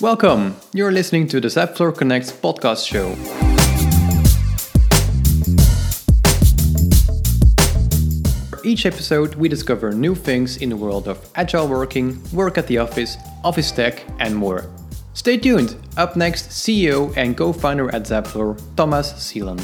Welcome! You're listening to the Zapfloor Connects podcast show. For each episode, we discover new things in the world of agile working, work at the office, office tech, and more. Stay tuned! Up next, CEO and co founder at Zapfloor, Thomas Celen.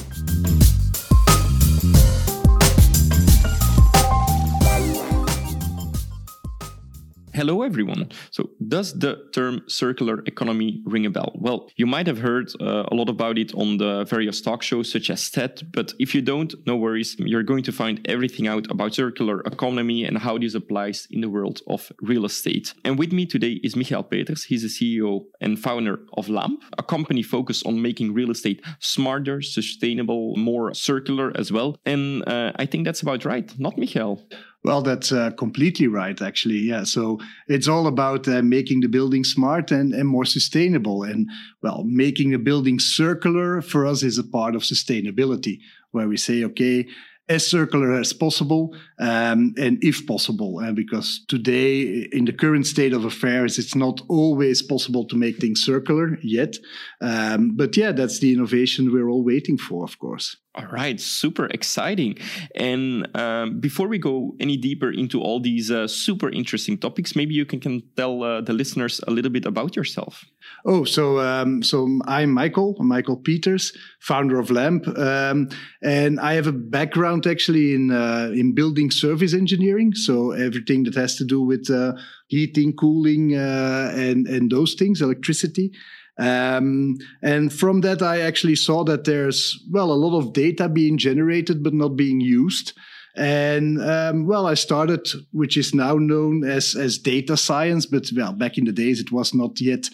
Hello, everyone. So, does the term circular economy ring a bell? Well, you might have heard uh, a lot about it on the various talk shows such as TED, but if you don't, no worries. You're going to find everything out about circular economy and how this applies in the world of real estate. And with me today is Michael Peeters. He's the CEO and founder of Lammp, a company focused on making real estate smarter, sustainable, more circular as well. And uh, I think that's about right, not Michael? Well, that's uh, completely right, actually. Yeah. So it's all about uh, making the building smart and, and more sustainable. And, well, making the building circular for us is a part of sustainability, where we say, okay, as circular as possible um, and if possible uh, because today in the current state of affairs it's not always possible to make things circular yet um, but yeah that's the innovation we're all waiting for of course all right, super exciting. And um, before we go any deeper into all these uh, super interesting topics, maybe you can, can tell uh, the listeners a little bit about yourself. Oh, so um, so I'm Michael, Michael Peeters, founder of Lammp, um, and I have a background actually in uh, in building service engineering. So everything that has to do with uh, heating, cooling, uh, and and those things, electricity. Um, and from that, I actually saw that there's, well, a lot of data being generated but not being used. And um, well, I started, which is now known as as data science, but well, back in the days it was not yet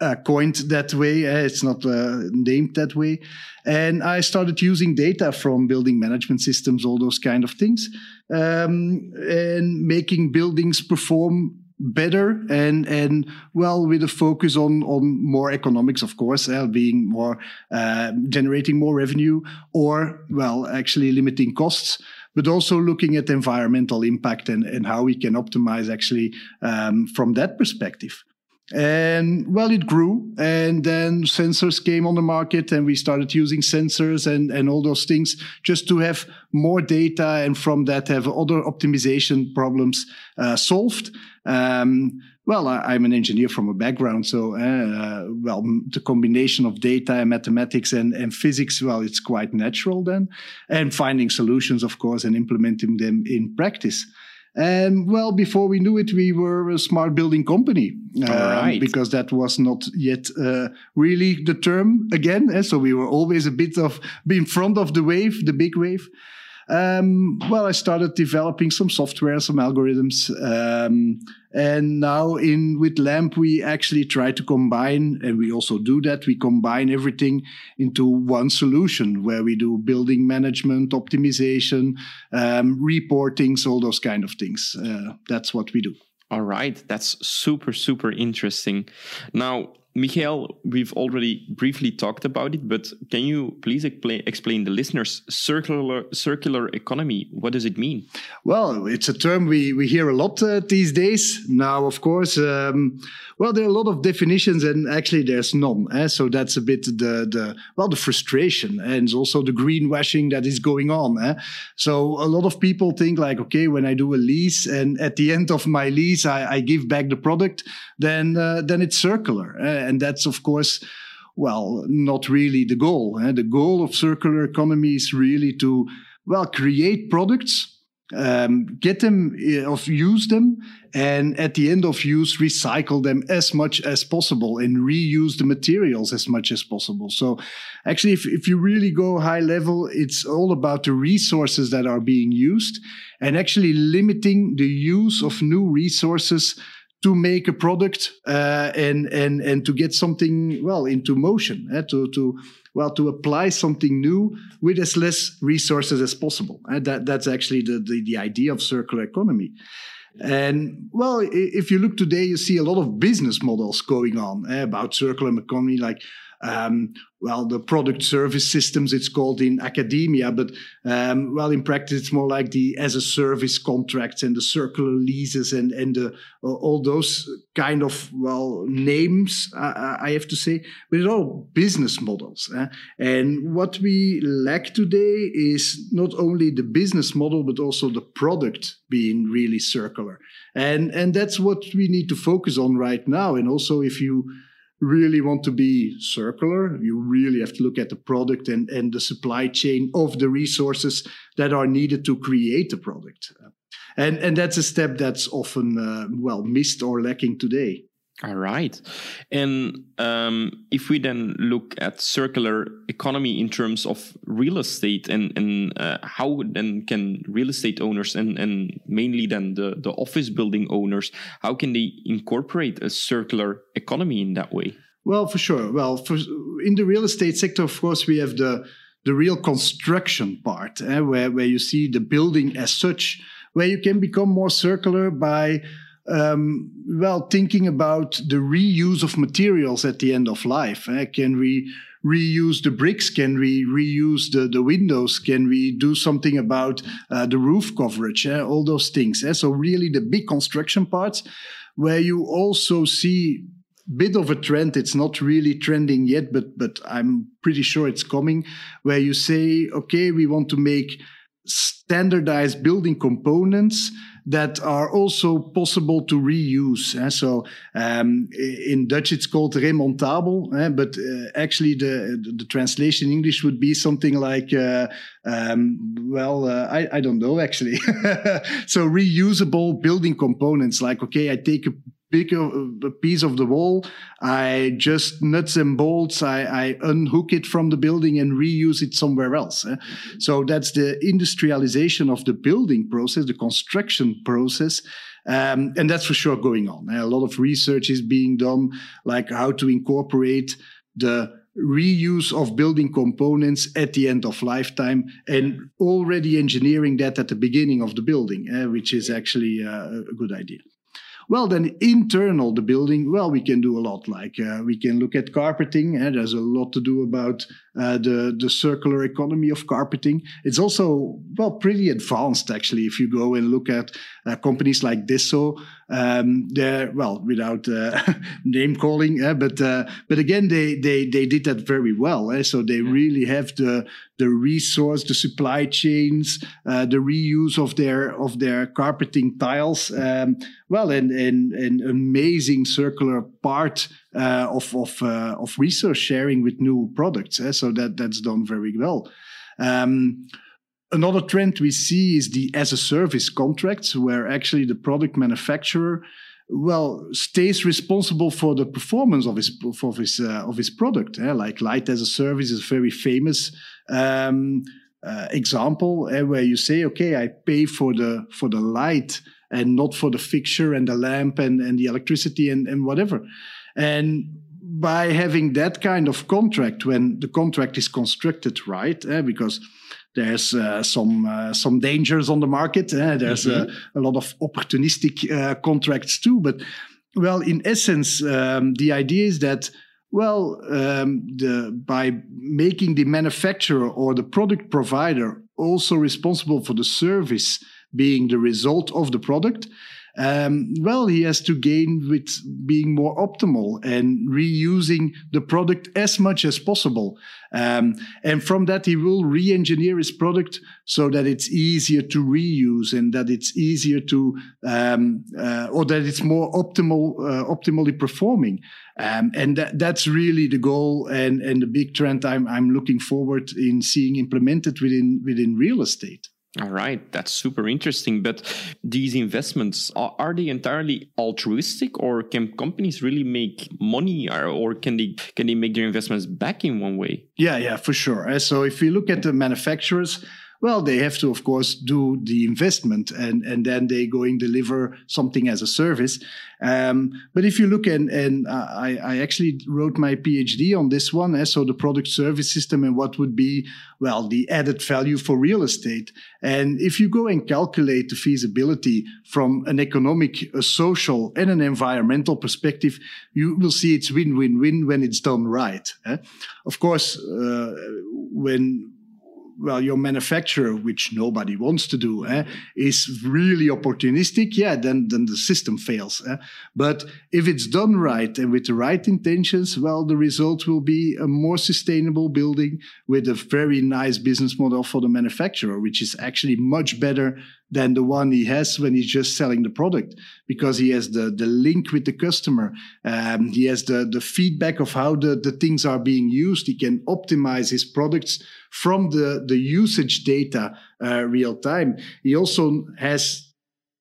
uh, coined that way. Uh, it's not uh, named that way. And I started using data from building management systems, all those kind of things, um, and making buildings perform better and and well with a focus on on more economics of course uh, being more uh, generating more revenue or well actually limiting costs but also looking at environmental impact and, and how we can optimize actually um, from that perspective and well it grew. And then sensors came on the market and we started using sensors and and all those things just to have more data and from that have other optimization problems uh, solved. Um, well, I, am an engineer from a background, so uh, well, the combination of data and mathematics and, and physics, well, it's quite natural then, and finding solutions, of course, and implementing them in practice. And well, before we knew it, we were a smart building company um, because that was not yet uh, really the term again. Eh? So we were always a bit of being front of the wave, the big wave. Um, well, I started developing some software, some algorithms, um, and now in with Lammp we actually try to combine, and we also do that. We combine everything into one solution where we do building management, optimization, um, reportings, all those kind of things. Uh, that's what we do. All right, that's super super interesting. Now Michael, we've already briefly talked about it, but can you please explain, the listeners circular circular economy? What does it mean? Well, it's a term we, we hear a lot uh, these days. Now, of course, um, well, there are a lot of definitions, and actually, there's none. Eh? So that's a bit the the well the frustration, and also the greenwashing that is going on. Eh? So a lot of people think like, okay, when I do a lease, and at the end of my lease, I, I give back the product, then uh, then it's circular. Eh? And that's of course well not really the goal eh? the goal of circular economy is really to well create products um, get them eh, of use them and at the end of use recycle them as much as possible and reuse the materials as much as possible so actually if, if you really go high level it's all about the resources that are being used and actually limiting the use of new resources to make a product uh, and and and to get something well into motion uh, to to well to apply something new with as less resources as possible uh, that that's actually the, the the idea of circular economy. And well if you look today you see a lot of business models going on uh, about circular economy like um, well, the product service systems, it's called in academia, but um, well, in practice, it's more like the as a service contracts and the circular leases and and the, all those kind of well names. Uh, I have to say, but it's all business models. Eh? And what we lack today is not only the business model, but also the product being really circular. And and that's what we need to focus on right now. And also, if you really want to be circular, you really have to look at the product and, and the supply chain of the resources that are needed to create the product. And, and that's a step that's often, uh, well, missed or lacking today. All right. And um, if we then look at circular economy in terms of real estate and, and uh, how then can real estate owners and, and mainly then the, the office building owners, how can they incorporate a circular economy in that way? Well, for sure. Well, for, in the real estate sector, of course, we have the, the real construction part eh, where, where you see the building as such, where you can become more circular by um, well, thinking about the reuse of materials at the end of life. Eh? Can we reuse the bricks? Can we reuse the, the windows? Can we do something about uh, the roof coverage? Eh? All those things. Eh? So really the big construction parts where you also see bit of a trend it's not really trending yet but but i'm pretty sure it's coming where you say okay we want to make standardized building components that are also possible to reuse. Eh? So um, in Dutch it's called remontabel, eh? but uh, actually the, the translation in English would be something like, uh, um, well, uh, I, I don't know actually. so reusable building components, like okay, I take a a, a, piece of the wall. I just nuts and bolts. I, I, unhook it from the building and reuse it somewhere else. Eh? So that's the industrialization of the building process, the construction process. Um, and that's for sure going on. Eh? A lot of research is being done, like how to incorporate the reuse of building components at the end of lifetime and already engineering that at the beginning of the building, eh? which is actually uh, a good idea. Well, then internal the building, well, we can do a lot. Like uh, we can look at carpeting. And there's a lot to do about uh, the the circular economy of carpeting. It's also well pretty advanced actually. If you go and look at uh, companies like Desso, um, they're well without uh, name calling, eh, but uh, but again they they they did that very well. Eh? So they really have the the resource, the supply chains, uh, the reuse of their of their carpeting tiles. Um, well, and and an amazing circular part uh, of of uh, of resource sharing with new products. Eh? So that that's done very well. Um, another trend we see is the as a service contracts, where actually the product manufacturer well stays responsible for the performance of his of his uh, of his product. Eh? Like light as a service is a very famous um, uh, example eh? where you say, okay, I pay for the for the light and not for the fixture and the lamp and, and the electricity and, and whatever. And by having that kind of contract, when the contract is constructed right, eh, because there's uh, some uh, some dangers on the market. Eh, there's mm-hmm. a, a, lot of opportunistic uh, contracts too. But well, in essence, um, the idea is that well, um, the, by making the manufacturer or the product provider also responsible for the service being the result of the product, um, well, he has to gain with being more optimal and reusing the product as much as possible. Um, and from that, he will re engineer his product so that it's easier to reuse and that it's easier to, um, uh, or that it's more optimal, uh, optimally performing. Um, and that, that's really the goal and, and the big trend I'm, I'm looking forward in seeing implemented within, within real estate. All right, that's super interesting. But these investments are, are, they entirely altruistic, or can companies really make money, or, or, can they can they make their investments back in one way? Yeah, yeah, for sure. Uh, so if you look at the manufacturers, well, they have to, of course, do the investment and, and then they go and deliver something as a service. Um, but if you look and, and I, I actually wrote my PhD on this one, eh, so the product service system and what would be, well, the added value for real estate. And if you go and calculate the feasibility from an economic, a social and an environmental perspective, you will see it's win-win-win when it's done right. Eh? Of course, uh, when well, your manufacturer, which nobody wants to do, eh, is really opportunistic, yeah, then, then the system fails. Eh? But if it's done right and with the right intentions, well, the result will be a more sustainable building with a very nice business model for the manufacturer, which is actually much better than the one he has when he's just selling the product because he has the, the link with the customer. Um, he has the, the feedback of how the, the things are being used. He can optimize his products from the, the usage data uh, real time. He also has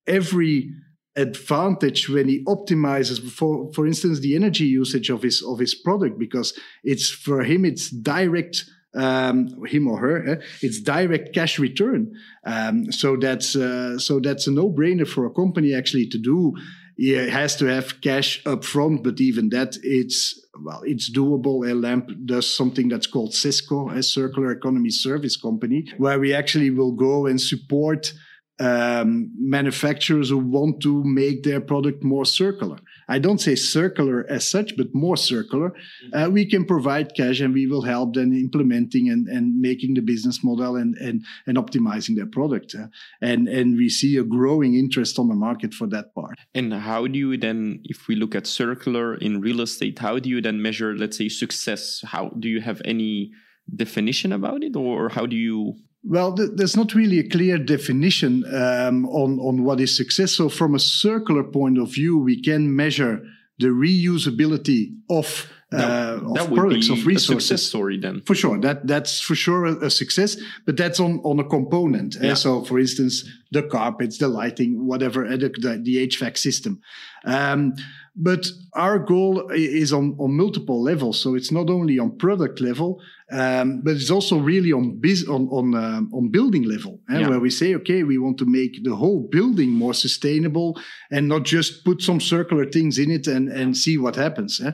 every advantage when he optimizes for for instance the energy usage of his of his product because it's for him it's direct um, him or her, eh? it's direct cash return. Um, so that's uh, so that's a no-brainer for a company actually to do. It has to have cash up front, but even that, it's well, it's doable. Lammp does something that's called Cisco, a circular economy service company, where we actually will go and support um, manufacturers who want to make their product more circular. I don't say circular as such, but more circular. Mm-hmm. Uh, we can provide cash and we will help them implementing and, and making the business model and, and, and optimizing their product. Uh, and, and we see a growing interest on the market for that part. And how do you then, if we look at circular in real estate, how do you then measure, let's say, success? How do you have any definition about it or how do you well, th- there's not really a clear definition um, on, on what is success. So, from a circular point of view, we can measure the reusability of uh, of products of resources. success story then for sure that that's for sure a, a success but that's on on a component eh? yeah. so for instance the carpets the lighting whatever uh, the, the hvac system um, but our goal is on, on multiple levels. So it's not only on product level, um, but it's also really on biz, on on, um, on building level, eh, yeah. where we say, okay, we want to make the whole building more sustainable and not just put some circular things in it and and see what happens. Eh?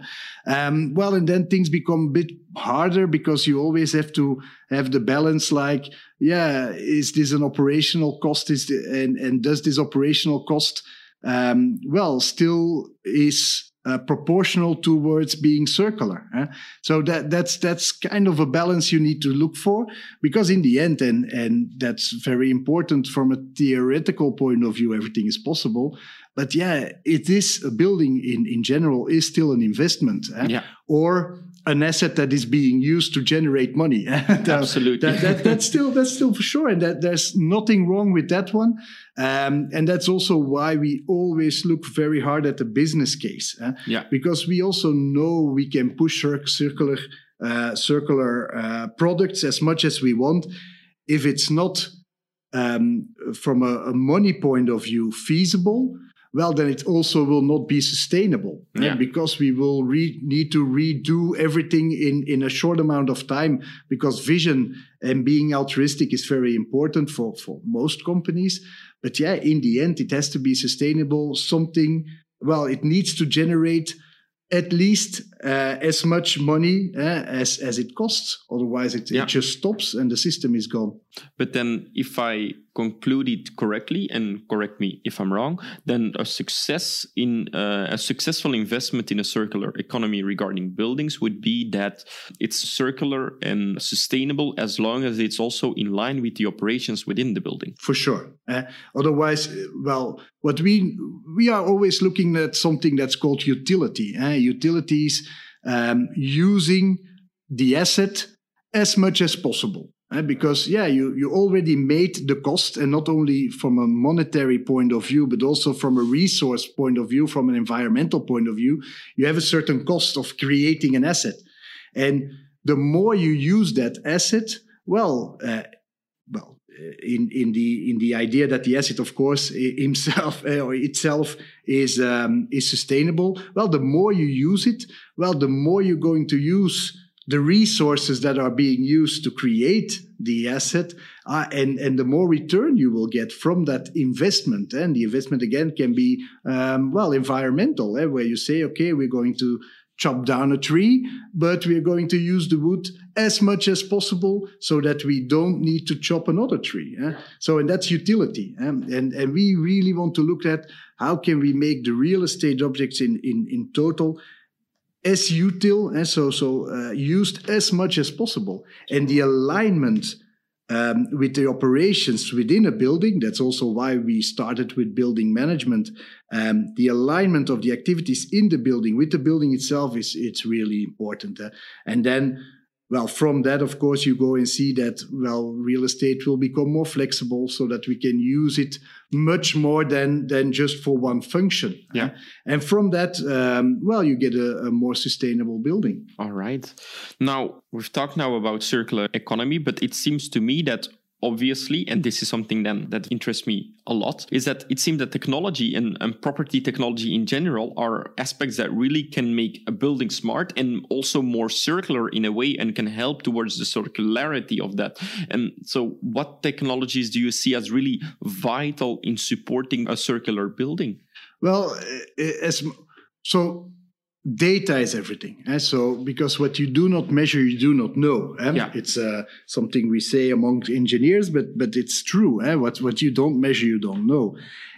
Um, well, and then things become a bit harder because you always have to have the balance. Like, yeah, is this an operational cost? Is the, and and does this operational cost um, well, still is uh, proportional towards being circular. Eh? So that that's that's kind of a balance you need to look for because in the end, and and that's very important from a theoretical point of view, everything is possible. But yeah, it is a building in in general is still an investment. Eh? Yeah. Or an asset that is being used to generate money. Absolutely, that, that, that's still that's still for sure, and that there's nothing wrong with that one. Um, and that's also why we always look very hard at the business case. Eh? Yeah, because we also know we can push circular uh, circular uh, products as much as we want. If it's not um, from a, a money point of view feasible, well, then it also will not be sustainable yeah. right? because we will re- need to redo everything in, in a short amount of time because vision and being altruistic is very important for, for most companies. But yeah, in the end, it has to be sustainable, something, well, it needs to generate at least uh, as much money uh, as as it costs. Otherwise, it, yeah. it, just stops and the system is gone. But then, if I conclude it correctly, and correct me if I'm wrong, then a success in uh, a successful investment in a circular economy regarding buildings would be that it's circular and sustainable as long as it's also in line with the operations within the building. For sure. Uh, otherwise, well, what we we are always looking at something that's called utility. Uh, utilities um, using the asset as much as possible. Uh, because yeah, you, you already made the cost, and not only from a monetary point of view, but also from a resource point of view, from an environmental point of view, you have a certain cost of creating an asset. And the more you use that asset, well, uh, well, in in the in the idea that the asset, of course, himself uh, or itself is um, is sustainable. Well, the more you use it, well, the more you're going to use the resources that are being used to create the asset, uh, and and the more return you will get from that investment. And the investment again can be um, well environmental, eh, where you say, okay, we're going to chop down a tree, but we are going to use the wood as much as possible so that we don't need to chop another tree. Eh? So, and that's utility. Eh? And, and we really want to look at how can we make the real estate objects in, in, in total as util, eh? so, so uh, used as much as possible. And the alignment um, with the operations within a building. That's also why we started with building management. Um, the alignment of the activities in the building with the building itself is it's really important. Uh, and then well, from that, of course, you go and see that, well, real estate will become more flexible so that we can use it much more than, than just for one function. Yeah. And from that, um, well, you get a, a more sustainable building. All right. Now, we've talked now about circular economy, but it seems to me that obviously, and this is something then that interests me a lot, is that it seems that technology and, and property technology in general are aspects that really can make a building smart and also more circular in a way and can help towards the circularity of that. And so, what technologies do you see as really vital in supporting a circular building? Well, as so data is everything. Eh? So because what you do not measure, you do not know. Eh? Yeah. It's uh, something we say among engineers, but but it's true. Eh? What what you don't measure, you don't know.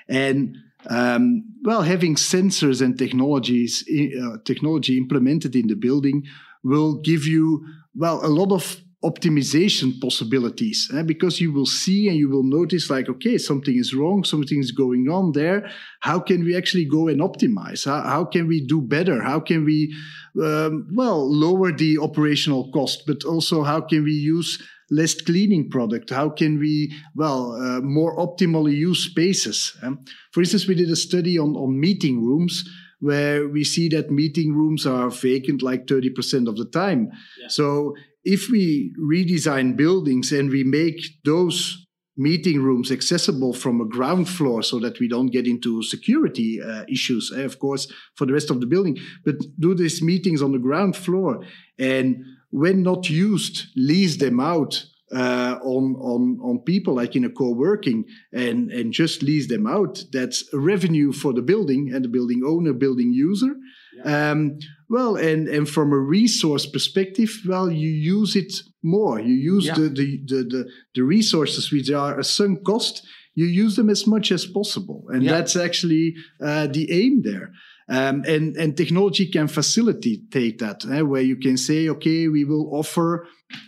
And um, well, having sensors and technologies uh, technology implemented in the building will give you well a lot of optimization possibilities eh? because you will see and you will notice like okay something is wrong something is going on there how can we actually go and optimize how, how can we do better how can we um, well lower the operational cost but also how can we use less cleaning product how can we well uh, more optimally use spaces eh? for instance we did a study on, on meeting rooms where we see that meeting rooms are vacant like 30% of the time. Yeah. So if we redesign buildings and we make those meeting rooms accessible from a ground floor so that we don't get into security uh, issues, eh, of course, for the rest of the building, but do these meetings on the ground floor and when not used, lease them out uh, on on on people like in a co-working and and just lease them out that's revenue for the building and the building owner building user. Um, well and and from a resource perspective well you use it more you use yeah. the, the, the the the resources which are a sunk cost you use them as much as possible and yeah. that's actually uh, the aim there um, and, and technology can facilitate that, eh, where you can say, okay, we will offer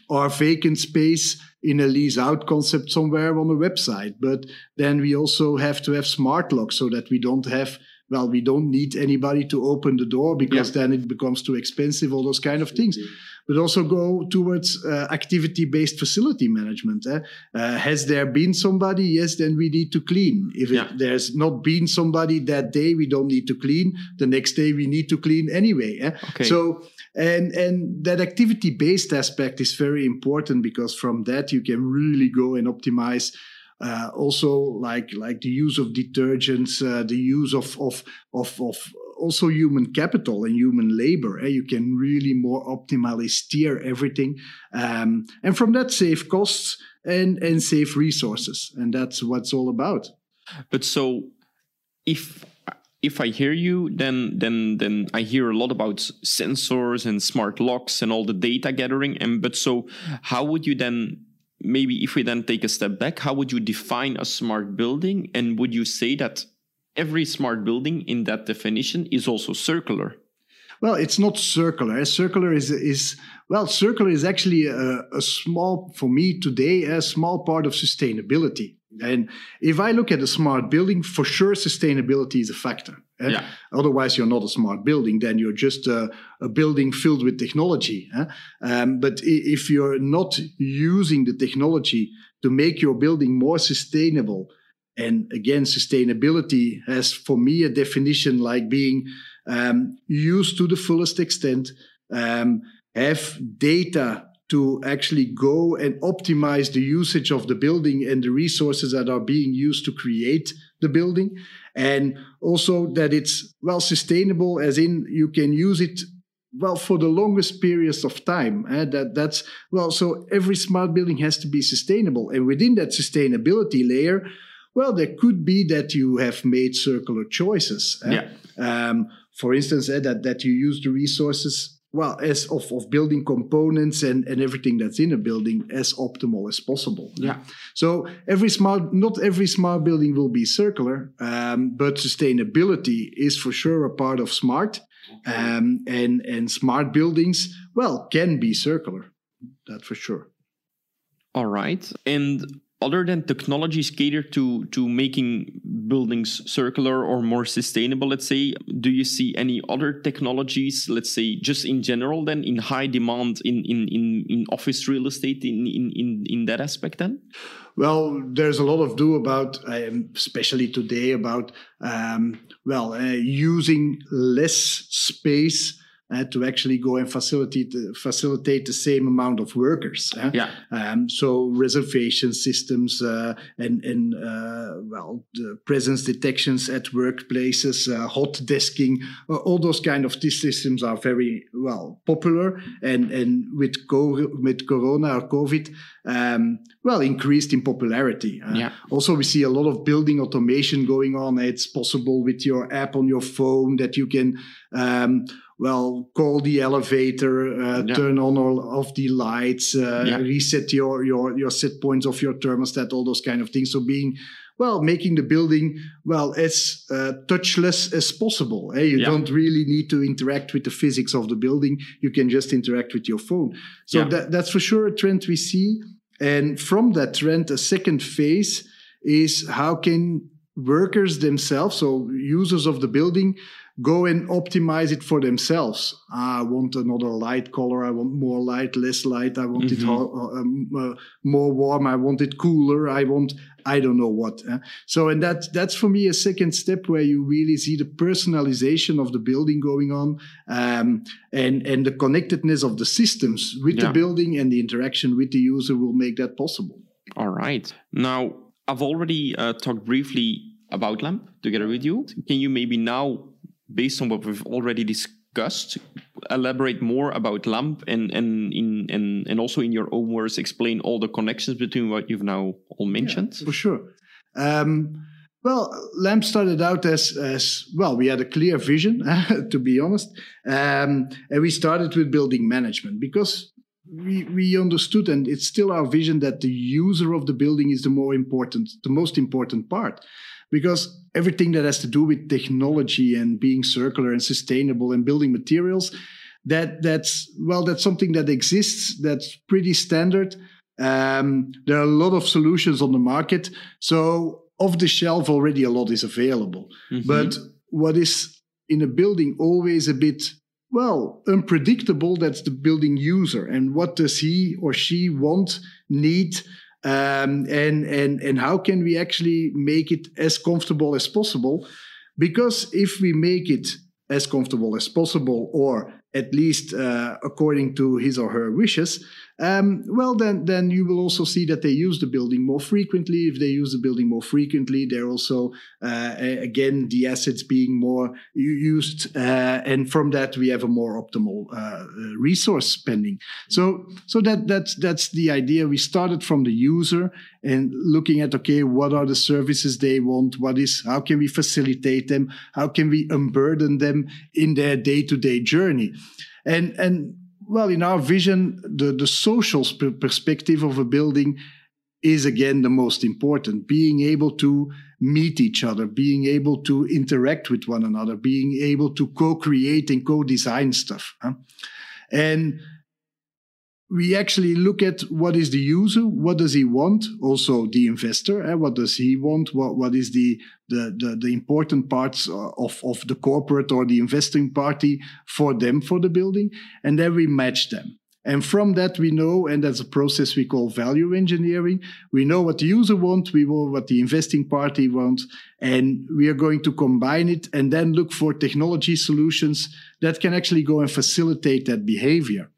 our vacant space in a lease out concept somewhere on a website. But then we also have to have smart locks so that we don't have well, we don't need anybody to open the door because yeah. then it becomes too expensive, all those kind of things. But also go towards uh, activity based facility management. Eh? Uh, has there been somebody? Yes, then we need to clean. If yeah. it, there's not been somebody that day, we don't need to clean. The next day, we need to clean anyway. Eh? Okay. So, and and that activity based aspect is very important because from that you can really go and optimize uh, also like like the use of detergents, uh, the use of of of of also human capital and human labor. Eh? You can really more optimally steer everything, um, and from that save costs and and save resources, and that's what's all about. But so, if if I hear you, then then then I hear a lot about sensors and smart locks and all the data gathering. And but so, how would you then maybe if we then take a step back, how would you define a smart building? And would you say that every smart building in that definition is also circular? Well, it's not circular. Eh? Circular is is well, circular is actually a, a small for me today a small part of sustainability. And if I look at a smart building, for sure sustainability is a factor. Eh? Yeah. Otherwise, you're not a smart building. Then you're just a, a building filled with technology. Eh? Um, but if you're not using the technology to make your building more sustainable, and again, sustainability has for me a definition like being um, used to the fullest extent, um, have data to actually go and optimize the usage of the building and the resources that are being used to create the building and also that it's well sustainable as in you can use it well for the longest periods of time eh? that that's well so every smart building has to be sustainable and within that sustainability layer well there could be that you have made circular choices eh? yeah. um, for instance eh, that that you use the resources well as of, of building components and, and everything that's in a building as optimal as possible. Yeah. So every smart not every smart building will be circular um, but sustainability is for sure a part of smart um, and and smart buildings well can be circular that for sure. All right. And other than technologies catered to to making buildings circular or more sustainable let's say do you see any other technologies let's say just in general then in high demand in in in, in office real estate in, in in in that aspect then? Well there's a lot of do about um, especially today about um, well uh, using less space uh, to actually go and facilitate facilitate the same amount of workers. Uh? Yeah. Um, so reservation systems uh, and and uh, well presence detections at workplaces, uh, hot desking, all those kind of these systems are very well popular. And and with co- with Corona or COVID, um, well increased in popularity. yeah. Also, we see a lot of building automation going on. It's possible with your app on your phone that you can. Um, well, call the elevator, uh, yeah. turn on all of the lights, uh, yeah. reset your your your set points of your thermostat, all those kind of things. So being well, making the building well as uh, touchless as possible. Eh? You yeah. don't really need to interact with the physics of the building. You can just interact with your phone. So that, that's for sure a trend we see. And from that trend, a second phase is how can workers themselves, so users of the building, go and optimize it for themselves. Ah, I want another light color. I want more light, less light. I want mm-hmm. it uh, um, uh, more warm. I want it cooler. I want I don't know what. Eh? So, and that that's for me a second step where you really see the personalization of the building going on, um, and and the connectedness of the systems with yeah. the building and the interaction with the user will make that possible. All right. Now, I've already uh, talked briefly about Lammp together with you. Can you maybe now based on what we've already discussed, elaborate more about Lammp and and in and and also in your own words explain all the connections between what you've now all mentioned? Yeah, for sure. Um, well, Lammp started out as, as well, we had a clear vision, to be honest. Um, and we started with building management because we, we understood, and it's still our vision that the user of the building is the more important, the most important part because everything that has to do with technology and being circular and sustainable and building materials that that's well that's something that exists that's pretty standard. Um, there are a lot of solutions on the market. So off the shelf already a lot is available. Mm-hmm. but what is in a building always a bit well unpredictable that's the building user. And what does he or she want need um, and and and how can we actually make it as comfortable as possible? Because if we make it as comfortable as possible, or at least uh, according to his or her wishes, um, well, then then you will also see that they use the building more frequently. If they use the building more frequently, they're also uh, again the assets being more used, uh, and from that we have a more optimal uh, resource spending. So so that that's that's the idea. We started from the user and looking at okay, what are the services they want? What is how can we facilitate them? How can we unburden them in their day to day journey? And and well, in our vision, the, the social perspective of a building is again the most important. Being able to meet each other, being able to interact with one another, being able to co create and co design stuff. Huh? And we actually look at what is the user, what does he want, also the investor, eh, what does he want, what, what is the, the, the, the, important parts of, of the corporate or the investing party for them for the building, and then we match them. And from that, we know, and that's a process we call value engineering. We know what the user wants, we know what the investing party wants, and we are going to combine it and then look for technology solutions that can actually go and facilitate that behavior.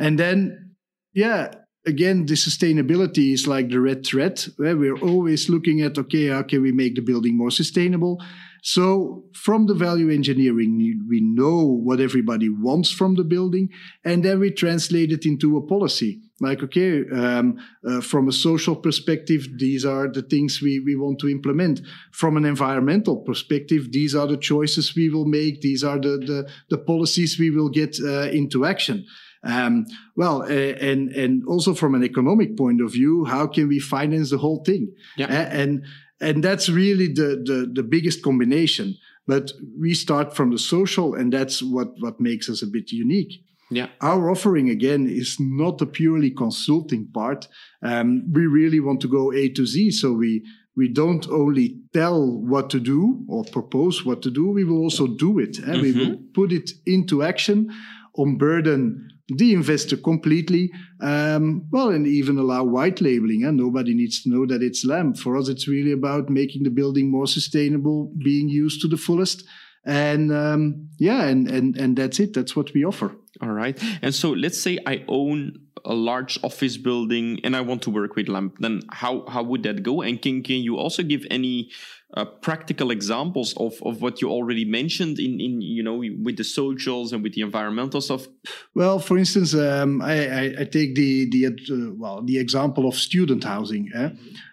And then, yeah, again, the sustainability is like the red thread. Where we're always looking at, okay, how can we make the building more sustainable? So from the value engineering, we know what everybody wants from the building, and then we translate it into a policy. Like, okay, um, uh, from a social perspective, these are the things we, we want to implement. From an environmental perspective, these are the choices we will make. These are the, the, the policies we will get uh, into action. Um, well, uh, and and also from an economic point of view, how can we finance the whole thing? Yeah. And and that's really the, the the biggest combination. But we start from the social, and that's what what makes us a bit unique. Yeah. Our offering again is not a purely consulting part. Um, we really want to go A to Z. So we we don't only tell what to do or propose what to do, we will also do it. And mm-hmm. we will put it into action, unburden the investor completely. Um, well, and even allow white labeling. And nobody needs to know that it's Lammp. For us, it's really about making the building more sustainable, being used to the fullest. And um, yeah, and, and, and that's it. That's what we offer. All right. And so let's say I own a large office building and I want to work with Lammp. Then how, how would that go? And can, can you also give any uh, practical examples of, of what you already mentioned in, in you know with the socials and with the environmental stuff? Well, for instance, um, I, I, I, take the the uh, well the example of student housing, eh?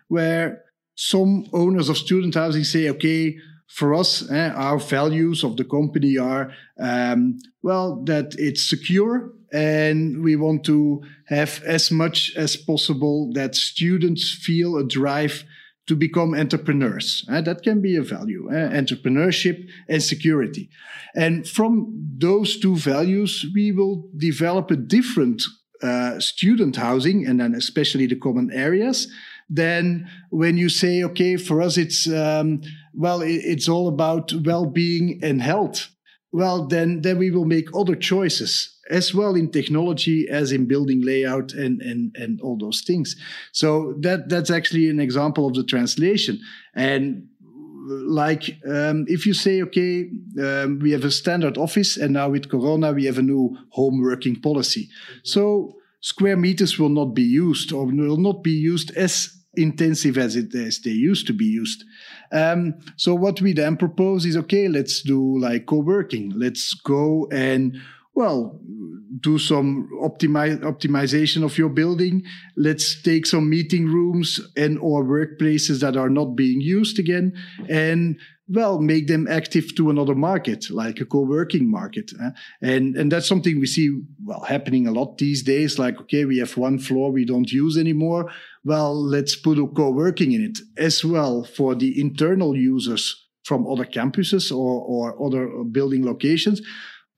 where some owners of student housing say, okay, for us, eh, our values of the company are um, well that it's secure and we want to have as much as possible that students feel a drive to become entrepreneurs. Uh, that can be a value, uh, entrepreneurship and security. And from those two values, we will develop a different uh, student housing and then especially the common areas than when you say, okay, for us, it's, um, well, it's all about well-being and health. Well, then, then we will make other choices as well in technology as in building layout and and and all those things. So that that's actually an example of the translation. And like um, if you say okay um, we have a standard office and now with corona we have a new home working policy. So square meters will not be used or will not be used as intensive as it as they used to be used. Um, so what we then propose is okay let's do like co-working. Let's go and well, do some optimi- optimization of your building. Let's take some meeting rooms and or workplaces that are not being used again and well, make them active to another market, like a co-working market. Uh, and, and that's something we see, well, happening a lot these days. Like, okay, we have one floor we don't use anymore. Well, let's put a co-working in it as well for the internal users from other campuses or, or other building locations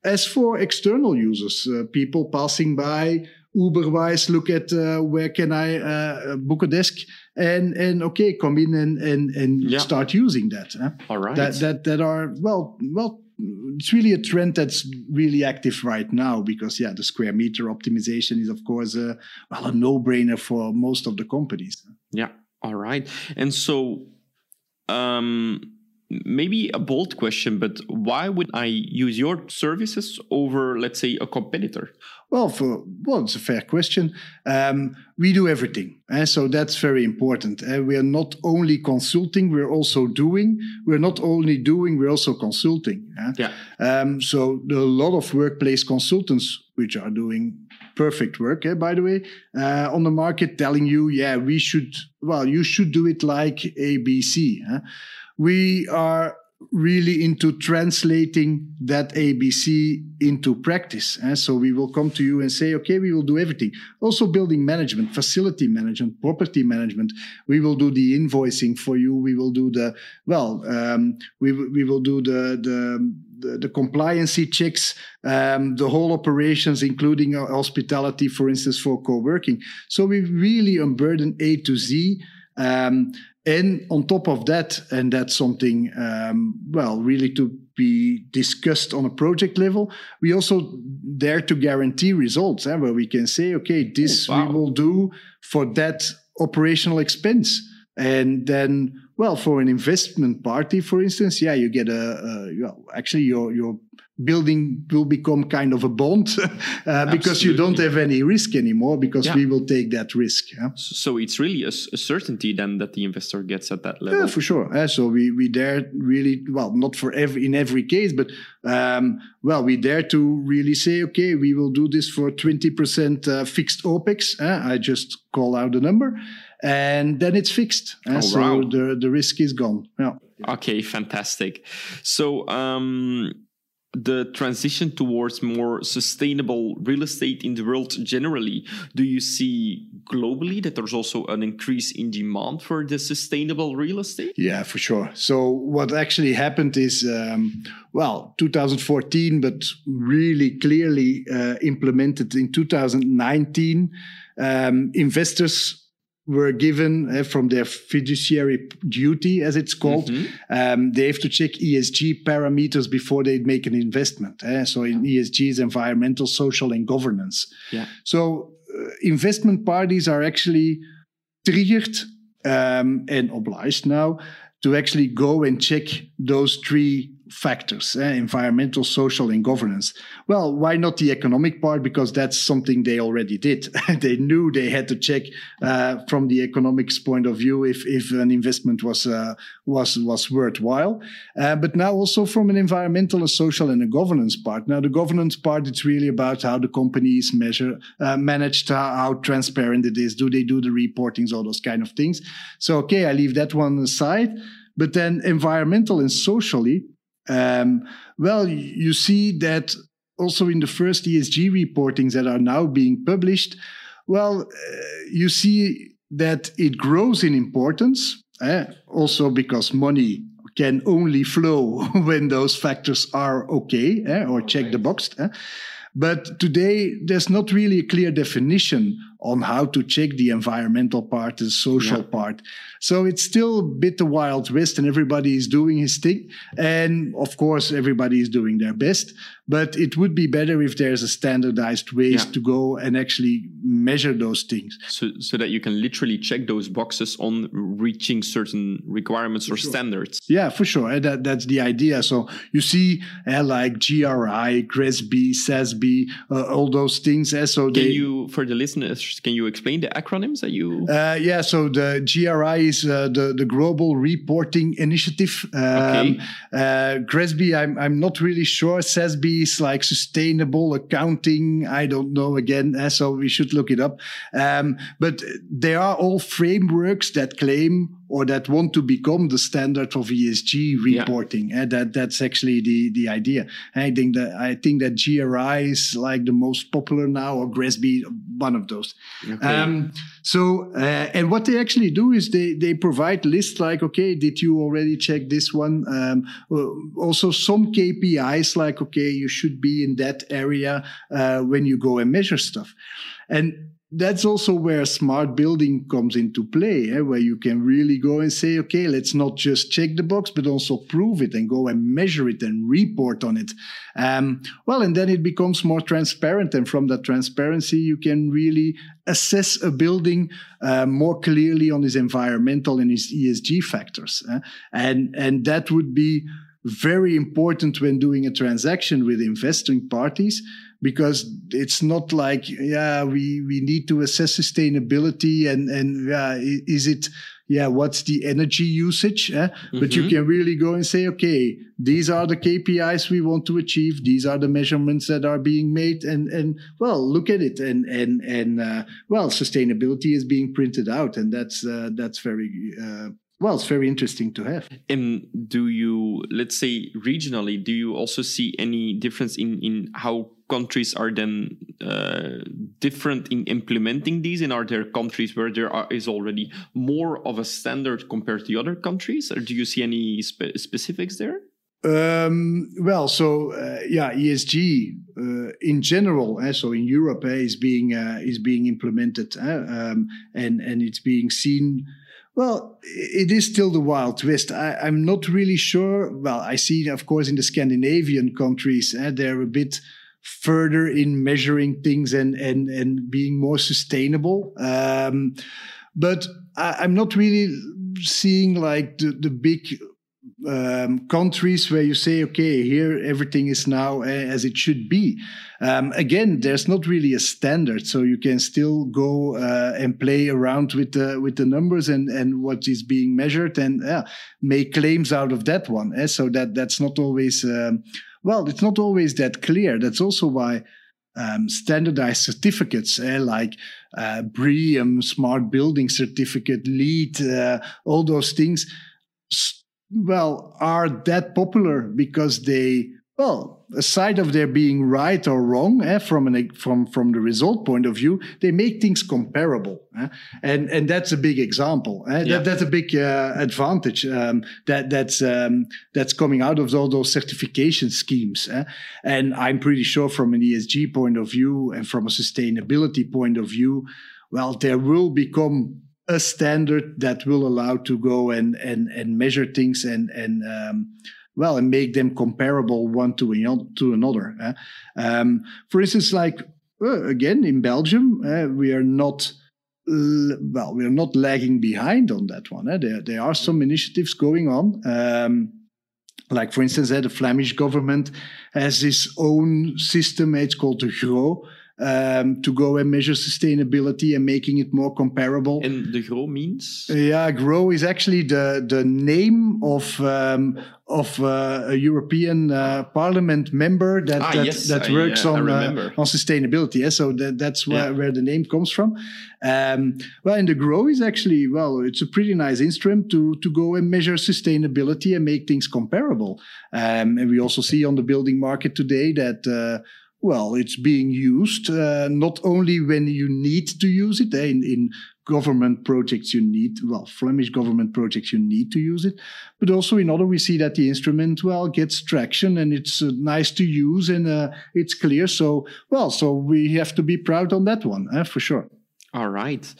as for external users, uh, people passing by, Uber-wise, look at uh, where can I uh, book a desk, and and okay, come in and and and yeah. start using that. Huh? All right. That that that are well well. It's really a trend that's really active right now because yeah, the square meter optimization is of course a, well a no-brainer for most of the companies. Yeah. All right. And so, um, maybe a bold question, but why would I use your services over, let's say, a competitor? Well, for well, it's a fair question. Um, we do everything, eh? so that's very important. Eh? We are not only consulting; we're also doing. We're not only doing; we're also consulting. Eh? Yeah. Um, so there are a lot of workplace consultants which are doing perfect work, eh, by the way, uh, on the market, telling you, yeah, we should. Well, you should do it like ABC. Eh? We are really into translating that ABC into practice. Eh? So we will come to you and say, okay, we will do everything. Also building management, facility management, property management. We will do the invoicing for you. We will do the, well, um, we, we will do the, the, the, the compliancy checks, um, the whole operations, including hospitality, for instance, for co-working. So we really unburden A to Z. Um, and on top of that, and that's something, um, well, really to be discussed on a project level, we also dare to guarantee results eh, where we can say, okay, this oh, wow. we will do for that operational expense. And then, well, for an investment party, for instance, yeah, you get a, a well, actually your your building will become kind of a bond uh, because you don't have any risk anymore because yeah. we will take that risk. Yeah? So it's really a, a, certainty then that the investor gets at that level. Yeah, for sure. Uh, so we we dare really well not for every in every case, but um, well we dare to really say okay we will do this for twenty percent uh, fixed opex. Uh, I just call out the number, and then it's fixed. Uh, oh, so wow. the the risk is gone. Yeah. Okay, fantastic. So. Um, the transition towards more sustainable real estate in the world generally do you see globally that there's also an increase in demand for the sustainable real estate? Yeah for sure. So what actually happened is um, well 2014 but really clearly uh, implemented in 2019 um, investors were given uh, from their fiduciary duty, as it's called. Mm-hmm. Um, they have to check ESG parameters before they make an investment. Uh, so in ESG is environmental, social, and governance. Yeah. So uh, investment parties are actually triggered um, and obliged now to actually go and check those three factors eh, environmental social and governance. Well why not the economic part? Because that's something they already did. They knew they had to check uh, from the economics point of view if if an investment was uh, was was worthwhile. Uh, but now also from an environmental and social and a governance part. Now the governance part it's really about how the company is measure uh, managed how, how transparent it is. Do they do the reportings all those kind of things? So okay i leave that one aside. But then environmental and socially um, well, you see that also in the first ESG reportings that are now being published. Well, uh, you see that it grows in importance, eh? also because money can only flow when those factors are okay eh? or check the box. Eh? But today, there's not really a clear definition on how to check the environmental part, the social yeah. part. So it's still a bit the wild west, and everybody is doing his thing. And of course, everybody is doing their best. But it would be better if there's a standardized ways yeah. to go and actually measure those things. So, so that you can literally check those boxes on reaching certain requirements for or sure. standards. Yeah, for sure. That, that's the idea. So you see, uh, like GRI, GRESB, SASB, uh, all those things. Uh, so can they, you, for the listeners, can you explain the acronyms that you? Uh, yeah. So the GRI is uh, the the Global Reporting Initiative. Um, okay. Uh, GRESB, I'm I'm not really sure. SASB like sustainable accounting. I don't know again, uh, so we should look it up. Um, but they are all frameworks that claim or that want to become the standard of ESG reporting. Yeah. That that's actually the the idea. I think that I think that GRI is like the most popular now, or GRESB, one of those. Okay. Um, so uh, and what they actually do is they they provide lists like okay, did you already check this one? Um, uh, also some KPIs like okay, you should be in that area uh, when you go and measure stuff, and that's also where smart building comes into play, eh, where you can really go and say, okay, let's not just check the box, but also prove it and go and measure it and report on it. Um, well, and then it becomes more transparent. And from that transparency, you can really assess a building uh, more clearly on its environmental and its ESG factors. Eh? And, and that would be very important when doing a transaction with investing parties because it's not like yeah we we need to assess sustainability and and yeah is it yeah what's the energy usage eh? mm-hmm. but you mm-hmm. can really go and say okay these are the kpis we want to achieve these are the measurements that are being made and and well look at it and and and uh, well sustainability is being printed out and that's uh, that's very uh, well, it's very interesting to have. And do you, let's say regionally, do you also see any difference in, in how countries are then uh, different in implementing these? And are there countries where there are, is already more of a standard compared to other countries? Or do you see any spe specifics there? Um, well, so uh, yeah, ESG uh, in general, uh, so in Europe, uh, is being uh, is being implemented, uh, um, and and it's being seen well, it is still the Wild West. I, am not really sure. Well, I see, of course, in the Scandinavian countries, eh, they're a bit further in measuring things and and and being more sustainable. Um, but I, am not really seeing like the the big um, countries where you say, okay, here everything is now as it should be. Um, again, there's not really a standard, so you can still go uh, and play around with the with the numbers and and what is being measured and yeah, make claims out of that one. Eh? So that that's not always um, well, it's not always that clear. That's also why. Um, standardized certificates eh, like uh, BREEAM, Smart Building Certificate, LEED, uh, all those things well, are that popular because they, well, aside of their being right or wrong, eh, from an from from the result point of view, they make things comparable, eh? and and that's a big example. Eh? Yeah. That, that's a big uh, advantage um, that that's um, that's coming out of all those certification schemes. Eh? And I'm pretty sure, from an ESG point of view and from a sustainability point of view, well, there will become a standard that will allow to go and and and measure things and and um, well and make them comparable one to to another. Eh? Um, for instance, like uh, again in Belgium, uh, we are not well, we are not lagging behind on that one. Eh? There there are some initiatives going on. Um, like for instance, uh, the Flemish government has its own system. It's called the GRO, um, to go and measure sustainability and making it more comparable. And the GRO means? Yeah, GRO is actually the the name of um, of uh, a European uh, Parliament member that ah, that, yes, that, works on uh, on sustainability. Yeah? So that, that's where, yeah. where the name comes from. Um, well, and the GRO is actually well, it's a pretty nice instrument to to go and measure sustainability and make things comparable. Um, and we also see on the building market today that uh, well, it's being used uh, not only when you need to use it. Eh, in, in government projects, you need well, Flemish government projects, you need to use it, but also in other, we see that the instrument well gets traction and it's uh, nice to use and uh, it's clear. So well, so we have to be proud on that one eh, for sure. All right.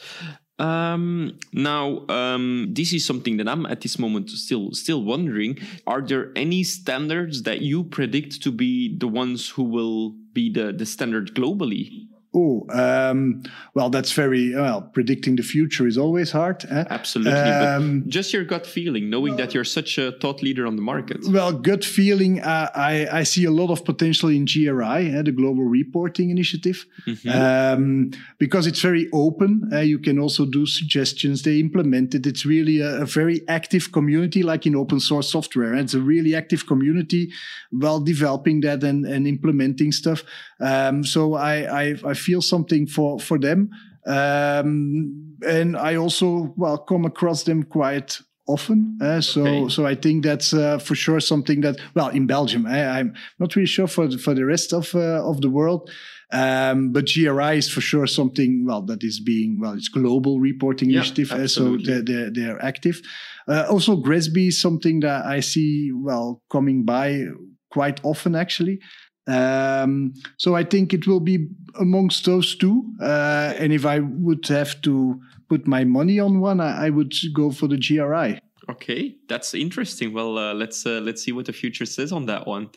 Um, now, um, this is something that I'm at this moment still still wondering. Are there any standards that you predict to be the ones who will be the, the standard globally? Oh, um, well, that's very well. Predicting the future is always hard. Eh? Absolutely, um, but just your gut feeling, knowing that you're such a thought leader on the market. Well, gut feeling, uh, I I see a lot of potential in GRI, eh, the Global Reporting Initiative, mm-hmm. um, because it's very open. Uh, you can also do suggestions. They implement it. It's really a, a, very active community, like in open source software. It's a really active community, while developing that and and implementing stuff. Um, so I I, I feel something for for them. Um, and I also well come across them quite often. Uh, so okay. so I think that's uh, for sure something that well in Belgium I, am not really sure for the, for the rest of uh, of the world. Um, but GRI is for sure something well that is being well it's global reporting yeah, initiative uh, so they're, they're, they're active. Uh, also GRESB is something that I see well coming by quite often actually. Um, so I think it will be amongst those two. Uh, and if I would have to put my money on one, I, I would go for the GRI. Okay, that's interesting. Well, uh, let's uh, let's see what the future says on that one.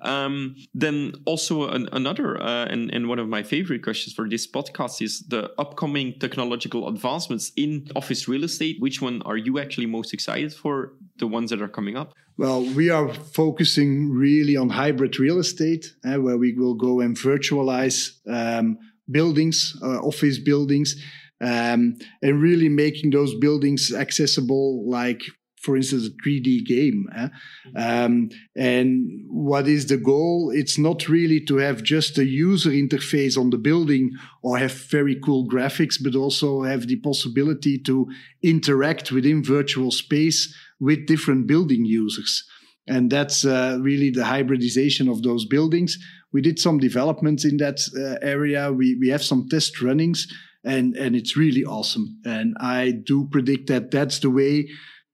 Um, then also an, another uh, and, and one of my favorite questions for this podcast is the upcoming technological advancements in office real estate. Which one are you actually most excited for? The ones that are coming up. Well, we are focusing really on hybrid real estate, uh, where we will go and virtualize um, buildings, uh, office buildings um, and really making those buildings accessible like for instance, a 3D game. Eh? Um, and what is the goal? It's not really to have just a user interface on the building or have very cool graphics, but also have the possibility to interact within virtual space with different building users. And that's uh, really the hybridization of those buildings. We did some developments in that uh, area. We, we have some test runnings and and it's really awesome. And I do predict that that's the way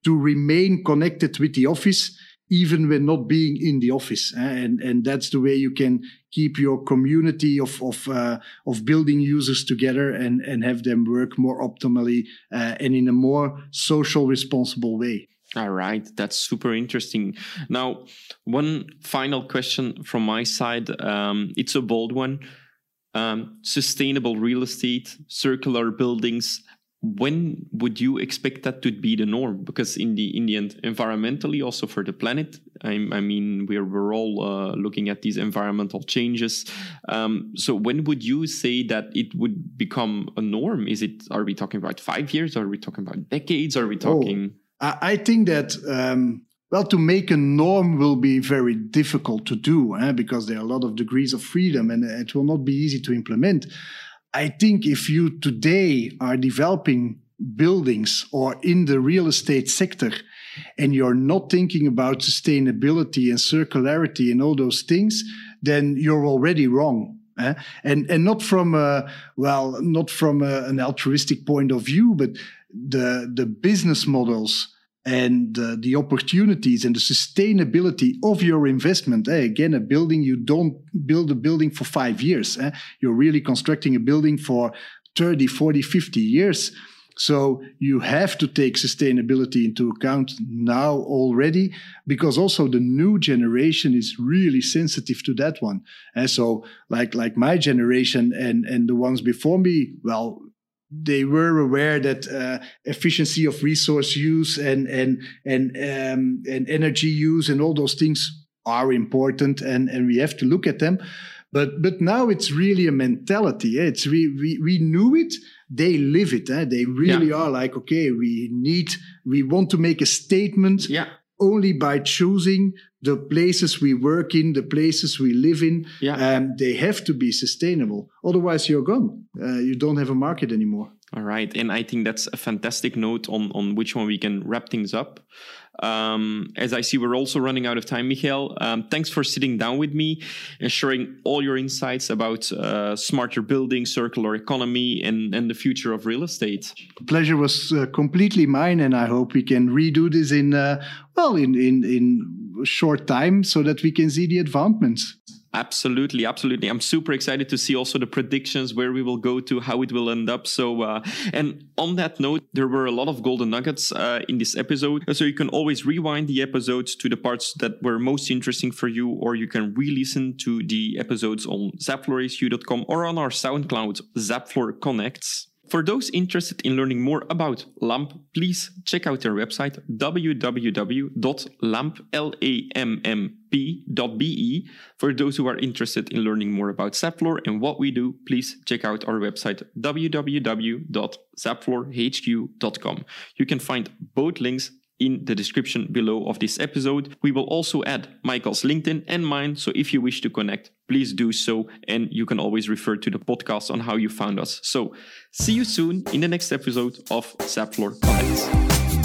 to remain connected with the office even when not being in the office eh? and and that's the way you can keep your community of of uh, of building users together and and have them work more optimally uh, and in a more social responsible way. All right. That's super interesting. Now one final question from my side. Um, it's a bold one um, sustainable real estate, circular buildings. when would you expect that to be the norm? Because in the in the end, environmentally, also for the planet, I, I mean, we're we're all uh, looking at these environmental changes. Um, so when would you say that it would become a norm? Is it? Are we talking about five years? Are we talking about decades? Are we oh, talking? Oh, I think that. Um, well, to make a norm will be very difficult to do eh, because there are a lot of degrees of freedom and it will not be easy to implement. I think if you today are developing buildings or in the real estate sector and you're not thinking about sustainability and circularity and all those things, then you're already wrong. Eh? And and not from a well, not from a, an altruistic point of view, but the the business models and uh, the opportunities and the sustainability of your investment. Eh? Again, a building, you don't build a building for five years. Eh? You're really constructing a building for 30, 40, 50 years. So you have to take sustainability into account now already, because also the new generation is really sensitive to that one. And so, like like my generation and and the ones before me, well, they were aware that uh, efficiency of resource use and and and um, and energy use and all those things are important and and we have to look at them but but now it's really a mentality eh? it's we, we we knew it they live it eh? they really yeah. are like okay we need we want to make a statement yeah only by choosing the places we work in, the places we live in. Yeah. Um, they have to be sustainable. Otherwise, you're gone. Uh, you don't have a market anymore. All right. And I think that's a fantastic note on, on which one we can wrap things up. Um, as I see, we're also running out of time, Michael. Um, thanks for sitting down with me and sharing all your insights about uh, smarter building, circular economy, and, and the future of real estate. The pleasure was uh, completely mine, and I hope we can redo this in uh, well in in in short time so that we can see the advancements. Absolutely, absolutely. I'm super excited to see also the predictions where we will go to, how it will end up. So, uh, and on that note, there were a lot of golden nuggets uh, in this episode. So you can always rewind the episodes to the parts that were most interesting for you, or you can re-listen to the episodes on zapfloorhq.com or on our SoundCloud Zapfloor Connects. For those interested in learning more about Lammp, please check out their website www.lammp.be. For those who are interested in learning more about Zapfloor and what we do, please check out our website www.zapfloorhq.com. You can find both links in the description below of this episode. We will also add Michael's LinkedIn and mine, so if you wish to connect, please do so. And you can always refer to the podcast on how you found us. So see you soon in the next episode of Zapfloor Connects.